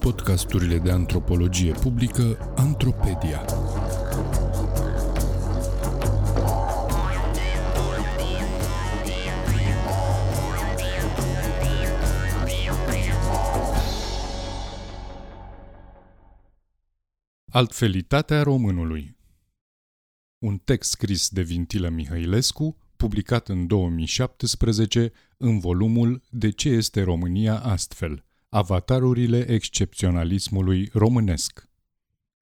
Podcasturile de antropologie publică Antropedia. Altfelitatea românului Un text scris de Vintilă Mihailescu, publicat în 2017 în volumul De ce este România astfel? Avatarurile excepționalismului românesc.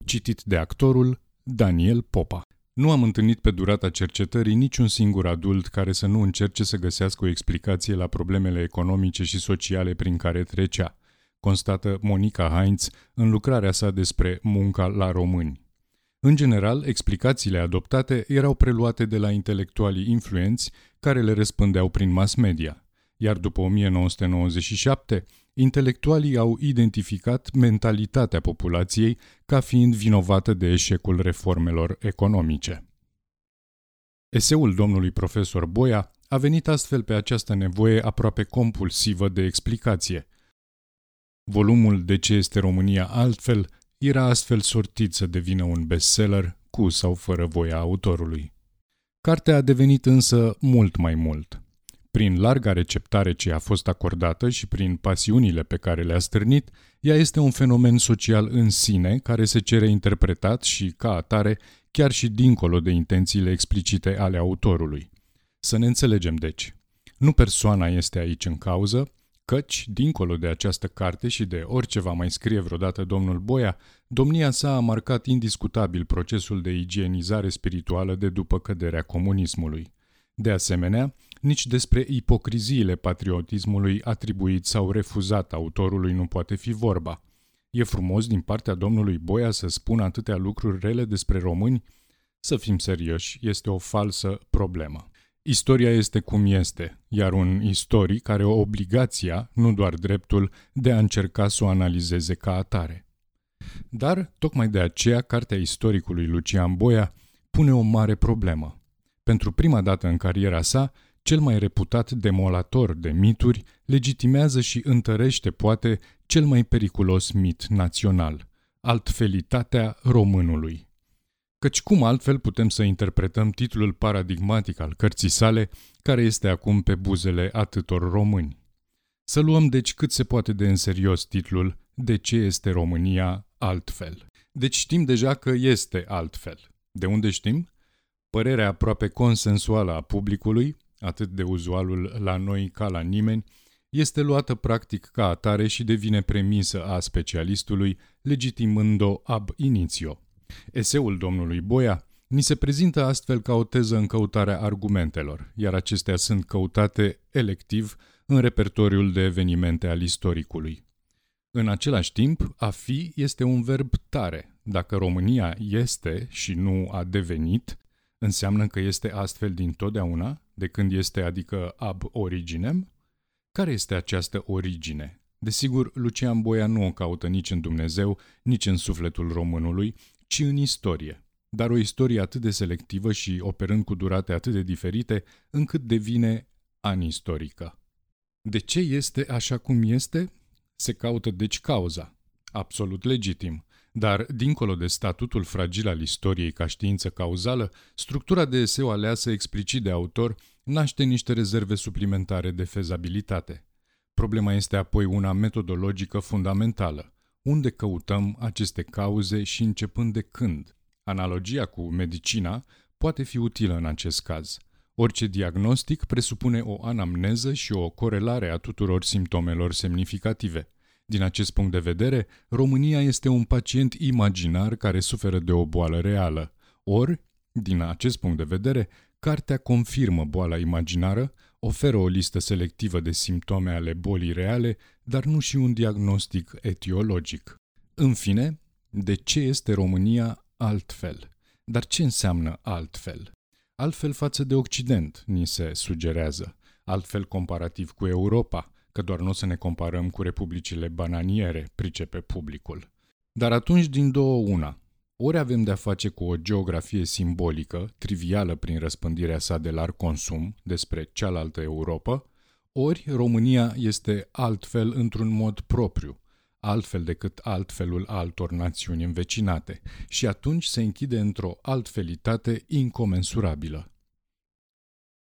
Citit de actorul Daniel Popa. Nu am întâlnit pe durata cercetării niciun singur adult care să nu încerce să găsească o explicație la problemele economice și sociale prin care trecea, constată Monica Heinz în lucrarea sa despre munca la români. În general, explicațiile adoptate erau preluate de la intelectualii influenți care le răspândeau prin mass media, iar după 1997, intelectualii au identificat mentalitatea populației ca fiind vinovată de eșecul reformelor economice. Eseul domnului profesor Boia a venit astfel pe această nevoie aproape compulsivă de explicație. Volumul De ce este România altfel era astfel sortit să devină un bestseller cu sau fără voia autorului. Cartea a devenit însă mult mai mult. Prin larga receptare ce a fost acordată și prin pasiunile pe care le-a stârnit, ea este un fenomen social în sine care se cere interpretat și, ca atare, chiar și dincolo de intențiile explicite ale autorului. Să ne înțelegem, deci. Nu persoana este aici în cauză, căci, dincolo de această carte și de orice va mai scrie vreodată domnul Boia, domnia sa a marcat indiscutabil procesul de igienizare spirituală de după căderea comunismului. De asemenea, nici despre ipocriziile patriotismului atribuit sau refuzat autorului nu poate fi vorba. E frumos din partea domnului Boia să spună atâtea lucruri rele despre români? Să fim serioși, este o falsă problemă. Istoria este cum este, iar un istoric are o obligația, nu doar dreptul, de a încerca să o analizeze ca atare. Dar, tocmai de aceea, cartea istoricului Lucian Boia pune o mare problemă. Pentru prima dată în cariera sa, cel mai reputat demolator de mituri legitimează și întărește, poate, cel mai periculos mit național, altfelitatea românului. Căci cum altfel putem să interpretăm titlul paradigmatic al cărții sale, care este acum pe buzele atâtor români? Să luăm deci cât se poate de în serios titlul De ce este România altfel? Deci știm deja că este altfel. De unde știm? Părerea aproape consensuală a publicului, atât de uzualul la noi ca la nimeni, este luată practic ca atare și devine premisă a specialistului, legitimând-o ab initio. Eseul domnului Boia ni se prezintă astfel ca o teză în căutarea argumentelor, iar acestea sunt căutate electiv în repertoriul de evenimente al istoricului. În același timp, a fi este un verb tare. Dacă România este și nu a devenit, înseamnă că este astfel din totdeauna, de când este adică ab originem? Care este această origine? Desigur, Lucian Boia nu o caută nici în Dumnezeu, nici în sufletul românului, ci în istorie. Dar o istorie atât de selectivă și operând cu durate atât de diferite, încât devine anistorică. De ce este așa cum este? Se caută deci cauza. Absolut legitim. Dar, dincolo de statutul fragil al istoriei ca știință cauzală, structura de eseu aleasă explicit de autor naște niște rezerve suplimentare de fezabilitate. Problema este apoi una metodologică fundamentală. Unde căutăm aceste cauze și începând de când? Analogia cu medicina poate fi utilă în acest caz. Orice diagnostic presupune o anamneză și o corelare a tuturor simptomelor semnificative – din acest punct de vedere, România este un pacient imaginar care suferă de o boală reală. Ori, din acest punct de vedere, cartea confirmă boala imaginară, oferă o listă selectivă de simptome ale bolii reale, dar nu și un diagnostic etiologic. În fine, de ce este România altfel? Dar ce înseamnă altfel? Altfel față de Occident, ni se sugerează, altfel comparativ cu Europa, că doar nu o să ne comparăm cu republicile bananiere, pricepe publicul. Dar atunci din două una, ori avem de-a face cu o geografie simbolică, trivială prin răspândirea sa de larg consum, despre cealaltă Europa, ori România este altfel într-un mod propriu, altfel decât altfelul altor națiuni învecinate, și atunci se închide într-o altfelitate incomensurabilă.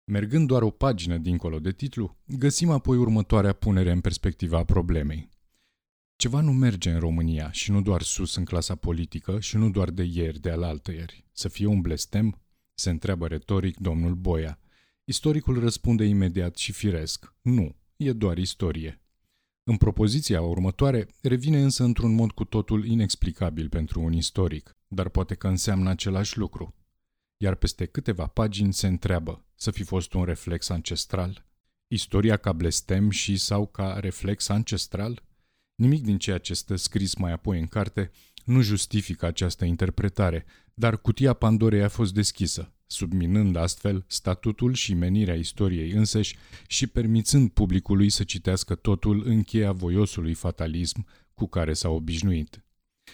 Mergând doar o pagină dincolo de titlu, găsim apoi următoarea punere în perspectiva a problemei. Ceva nu merge în România și nu doar sus în clasa politică și nu doar de ieri, de alaltă ieri. Să fie un blestem? Se întreabă retoric domnul Boia. Istoricul răspunde imediat și firesc. Nu, e doar istorie. În propoziția următoare, revine însă într-un mod cu totul inexplicabil pentru un istoric, dar poate că înseamnă același lucru. Iar peste câteva pagini se întreabă, să fi fost un reflex ancestral? Istoria ca blestem și sau ca reflex ancestral? Nimic din ceea ce stă scris mai apoi în carte nu justifică această interpretare, dar cutia Pandorei a fost deschisă, subminând astfel statutul și menirea istoriei însăși și permițând publicului să citească totul în cheia voiosului fatalism cu care s-a obișnuit.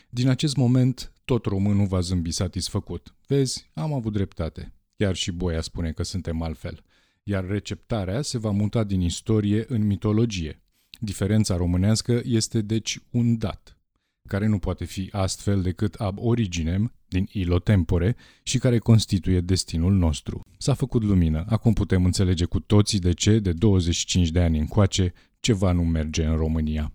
Din acest moment, tot românul va zâmbi satisfăcut. Vezi, am avut dreptate. Chiar și Boia spune că suntem altfel. Iar receptarea se va muta din istorie în mitologie. Diferența românească este deci un dat, care nu poate fi astfel decât ab originem, din ilo tempore, și care constituie destinul nostru. S-a făcut lumină, acum putem înțelege cu toții de ce, de 25 de ani încoace, ceva nu merge în România.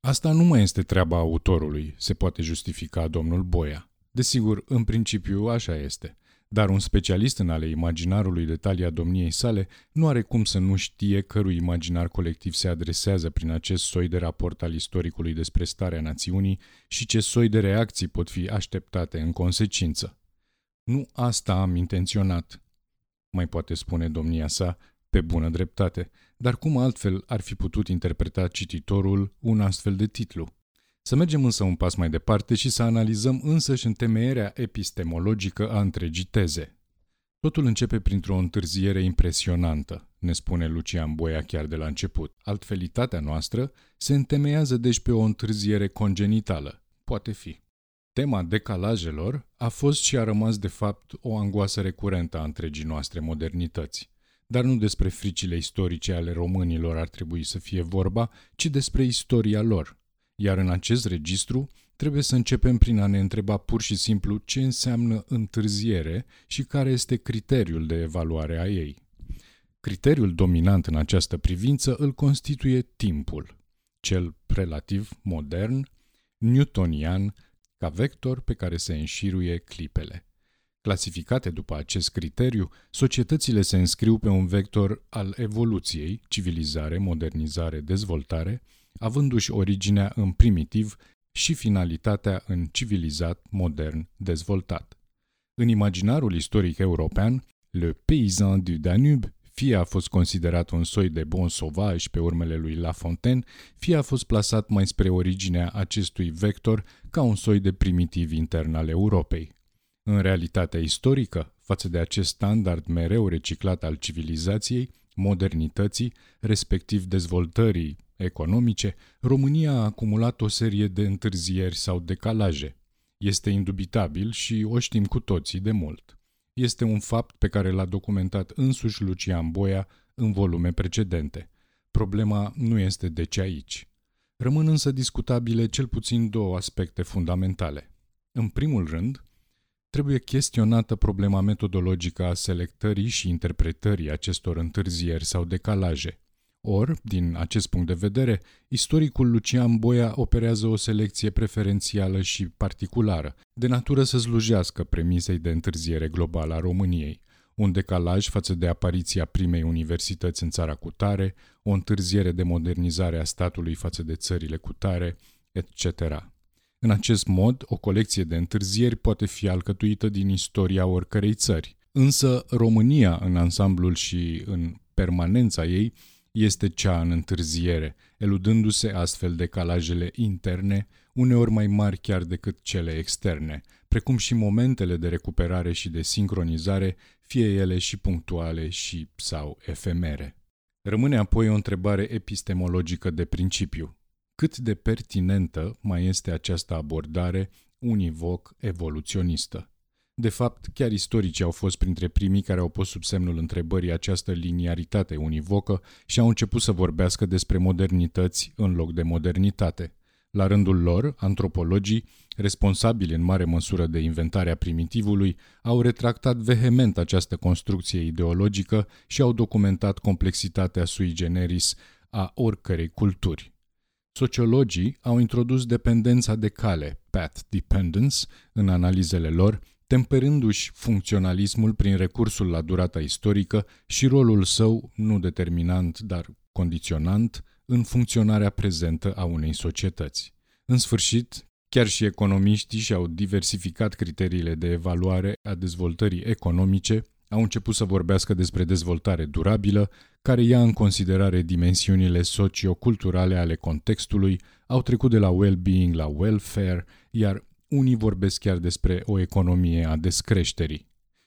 Asta nu mai este treaba autorului, se poate justifica domnul Boia. Desigur, în principiu așa este – dar un specialist în ale imaginarului de talia domniei sale nu are cum să nu știe cărui imaginar colectiv se adresează prin acest soi de raport al istoricului despre starea națiunii și ce soi de reacții pot fi așteptate în consecință. Nu asta am intenționat, mai poate spune domnia sa, pe bună dreptate, dar cum altfel ar fi putut interpreta cititorul un astfel de titlu? Să mergem însă un pas mai departe și să analizăm însăși întemeierea epistemologică a întregii teze. Totul începe printr-o întârziere impresionantă, ne spune Lucian Boia chiar de la început. Altfelitatea noastră se întemeiază deci pe o întârziere congenitală. Poate fi. Tema decalajelor a fost și a rămas de fapt o angoasă recurentă a întregii noastre modernități. Dar nu despre fricile istorice ale românilor ar trebui să fie vorba, ci despre istoria lor, iar în acest registru trebuie să începem prin a ne întreba pur și simplu ce înseamnă întârziere și care este criteriul de evaluare a ei. Criteriul dominant în această privință îl constituie timpul, cel relativ modern, newtonian, ca vector pe care se înșiruie clipele. Clasificate după acest criteriu, societățile se înscriu pe un vector al evoluției, civilizare, modernizare, dezvoltare, avându-și originea în primitiv și finalitatea în civilizat, modern, dezvoltat. În imaginarul istoric european, le paysan du Danube fie a fost considerat un soi de bon sauvage pe urmele lui La Fontaine, fie a fost plasat mai spre originea acestui vector ca un soi de primitiv intern al Europei. În realitatea istorică, față de acest standard mereu reciclat al civilizației, modernității, respectiv dezvoltării economice, România a acumulat o serie de întârzieri sau decalaje. Este indubitabil și o știm cu toții de mult. Este un fapt pe care l-a documentat însuși Lucian Boia în volume precedente. Problema nu este de ce aici. Rămân însă discutabile cel puțin două aspecte fundamentale. În primul rând, trebuie chestionată problema metodologică a selectării și interpretării acestor întârzieri sau decalaje – Or, din acest punct de vedere, istoricul Lucian Boia operează o selecție preferențială și particulară, de natură să slujească premisei de întârziere globală a României, un decalaj față de apariția primei universități în țara cutare, o întârziere de modernizare a statului față de țările cutare, etc. În acest mod, o colecție de întârzieri poate fi alcătuită din istoria oricărei țări. Însă România, în ansamblul și în permanența ei, este cea în întârziere, eludându-se astfel decalajele interne, uneori mai mari chiar decât cele externe, precum și momentele de recuperare și de sincronizare, fie ele și punctuale și sau efemere. Rămâne apoi o întrebare epistemologică de principiu. Cât de pertinentă mai este această abordare univoc evoluționistă? De fapt, chiar istoricii au fost printre primii care au pus sub semnul întrebării această liniaritate univocă și au început să vorbească despre modernități în loc de modernitate. La rândul lor, antropologii, responsabili în mare măsură de inventarea primitivului, au retractat vehement această construcție ideologică și au documentat complexitatea sui generis a oricărei culturi. Sociologii au introdus dependența de cale, path dependence, în analizele lor, temperându-și funcționalismul prin recursul la durata istorică și rolul său, nu determinant, dar condiționant, în funcționarea prezentă a unei societăți. În sfârșit, chiar și economiștii și-au diversificat criteriile de evaluare a dezvoltării economice, au început să vorbească despre dezvoltare durabilă, care ia în considerare dimensiunile socioculturale ale contextului, au trecut de la well-being la welfare, iar unii vorbesc chiar despre o economie a descreșterii.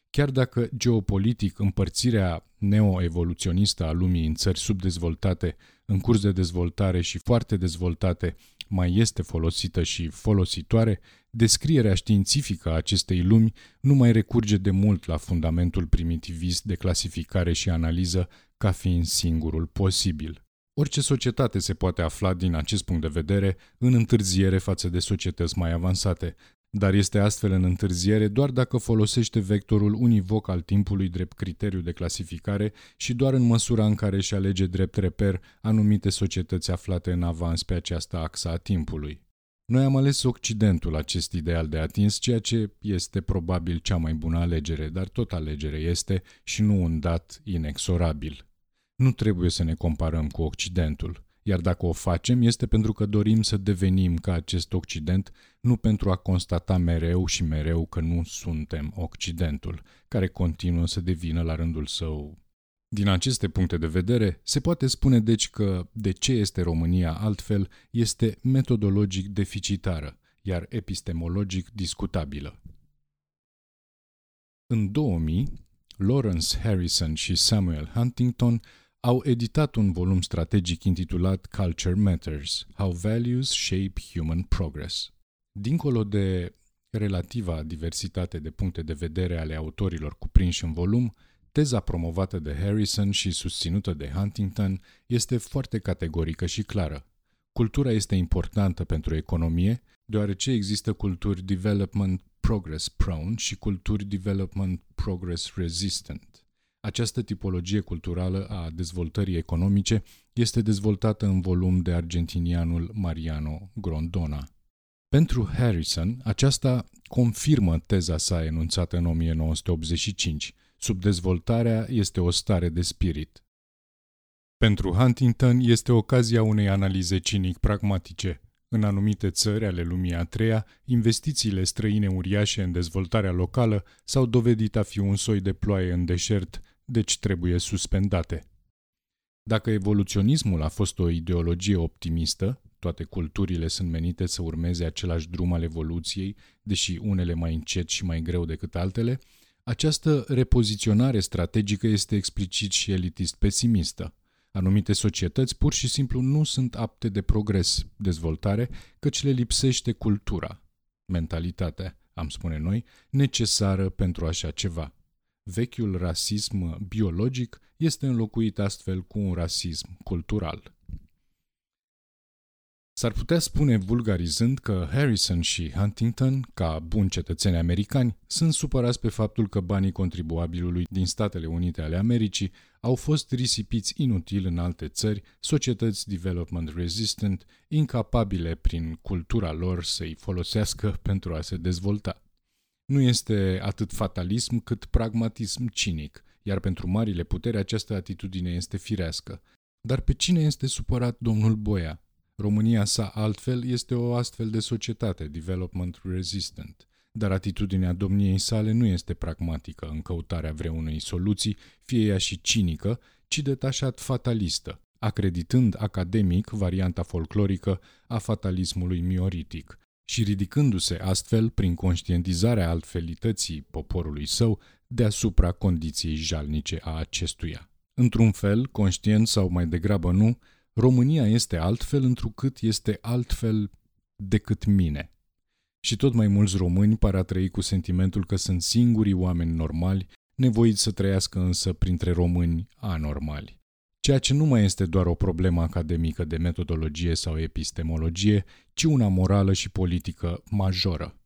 Chiar dacă geopolitic împărțirea neoevoluționistă a lumii în țări subdezvoltate, în curs de dezvoltare și foarte dezvoltate mai este folosită și folositoare, descrierea științifică a acestei lumi nu mai recurge de mult la fundamentul primitivist de clasificare și analiză ca fiind singurul posibil. Orice societate se poate afla din acest punct de vedere în întârziere față de societăți mai avansate, dar este astfel în întârziere doar dacă folosește vectorul univoc al timpului drept criteriu de clasificare și doar în măsura în care își alege drept reper anumite societăți aflate în avans pe această axă a timpului. Noi am ales Occidentul acest ideal de atins, ceea ce este probabil cea mai bună alegere, dar tot alegere este și nu un dat inexorabil. Nu trebuie să ne comparăm cu Occidentul, iar dacă o facem este pentru că dorim să devenim ca acest Occident, nu pentru a constata mereu și mereu că nu suntem Occidentul, care continuă să devină la rândul său. Din aceste puncte de vedere, se poate spune deci că de ce este România altfel este metodologic deficitară, iar epistemologic discutabilă. În 2000, Lawrence Harrison și Samuel Huntington au editat un volum strategic intitulat Culture Matters – How Values Shape Human Progress. Dincolo de relativa diversitate de puncte de vedere ale autorilor cuprinși în volum, teza promovată de Harrison și susținută de Huntington este foarte categorică și clară. Cultura este importantă pentru economie, deoarece există culturi development progress prone și culturi development progress resistant. Această tipologie culturală a dezvoltării economice este dezvoltată în volum de argentinianul Mariano Grondona. Pentru Harrison, aceasta confirmă teza sa enunțată în 1985. Subdezvoltarea este o stare de spirit. Pentru Huntington este ocazia unei analize cinic-pragmatice. În anumite țări ale lumii a treia, investițiile străine uriașe în dezvoltarea locală s-au dovedit a fi un soi de ploaie în deșert deci trebuie suspendate. Dacă evoluționismul a fost o ideologie optimistă, toate culturile sunt menite să urmeze același drum al evoluției, deși unele mai încet și mai greu decât altele, această repoziționare strategică este explicit și elitist pesimistă. Anumite societăți pur și simplu nu sunt apte de progres, dezvoltare, căci le lipsește cultura, mentalitatea, am spune noi, necesară pentru așa ceva vechiul rasism biologic este înlocuit astfel cu un rasism cultural. S-ar putea spune vulgarizând că Harrison și Huntington, ca buni cetățeni americani, sunt supărați pe faptul că banii contribuabilului din Statele Unite ale Americii au fost risipiți inutil în alte țări, societăți development resistant, incapabile prin cultura lor să-i folosească pentru a se dezvolta. Nu este atât fatalism cât pragmatism cinic, iar pentru marile puteri această atitudine este firească. Dar pe cine este supărat domnul Boia? România sa altfel este o astfel de societate, development resistant, dar atitudinea domniei sale nu este pragmatică în căutarea vreunei soluții, fie ea și cinică, ci detașat fatalistă, acreditând academic varianta folclorică a fatalismului mioritic, și ridicându-se astfel, prin conștientizarea altfelității poporului său, deasupra condiției jalnice a acestuia. Într-un fel, conștient sau mai degrabă nu, România este altfel întrucât este altfel decât mine. Și tot mai mulți români par a trăi cu sentimentul că sunt singurii oameni normali, nevoiți să trăiască însă printre români anormali. Ceea ce nu mai este doar o problemă academică de metodologie sau epistemologie, ci una morală și politică majoră.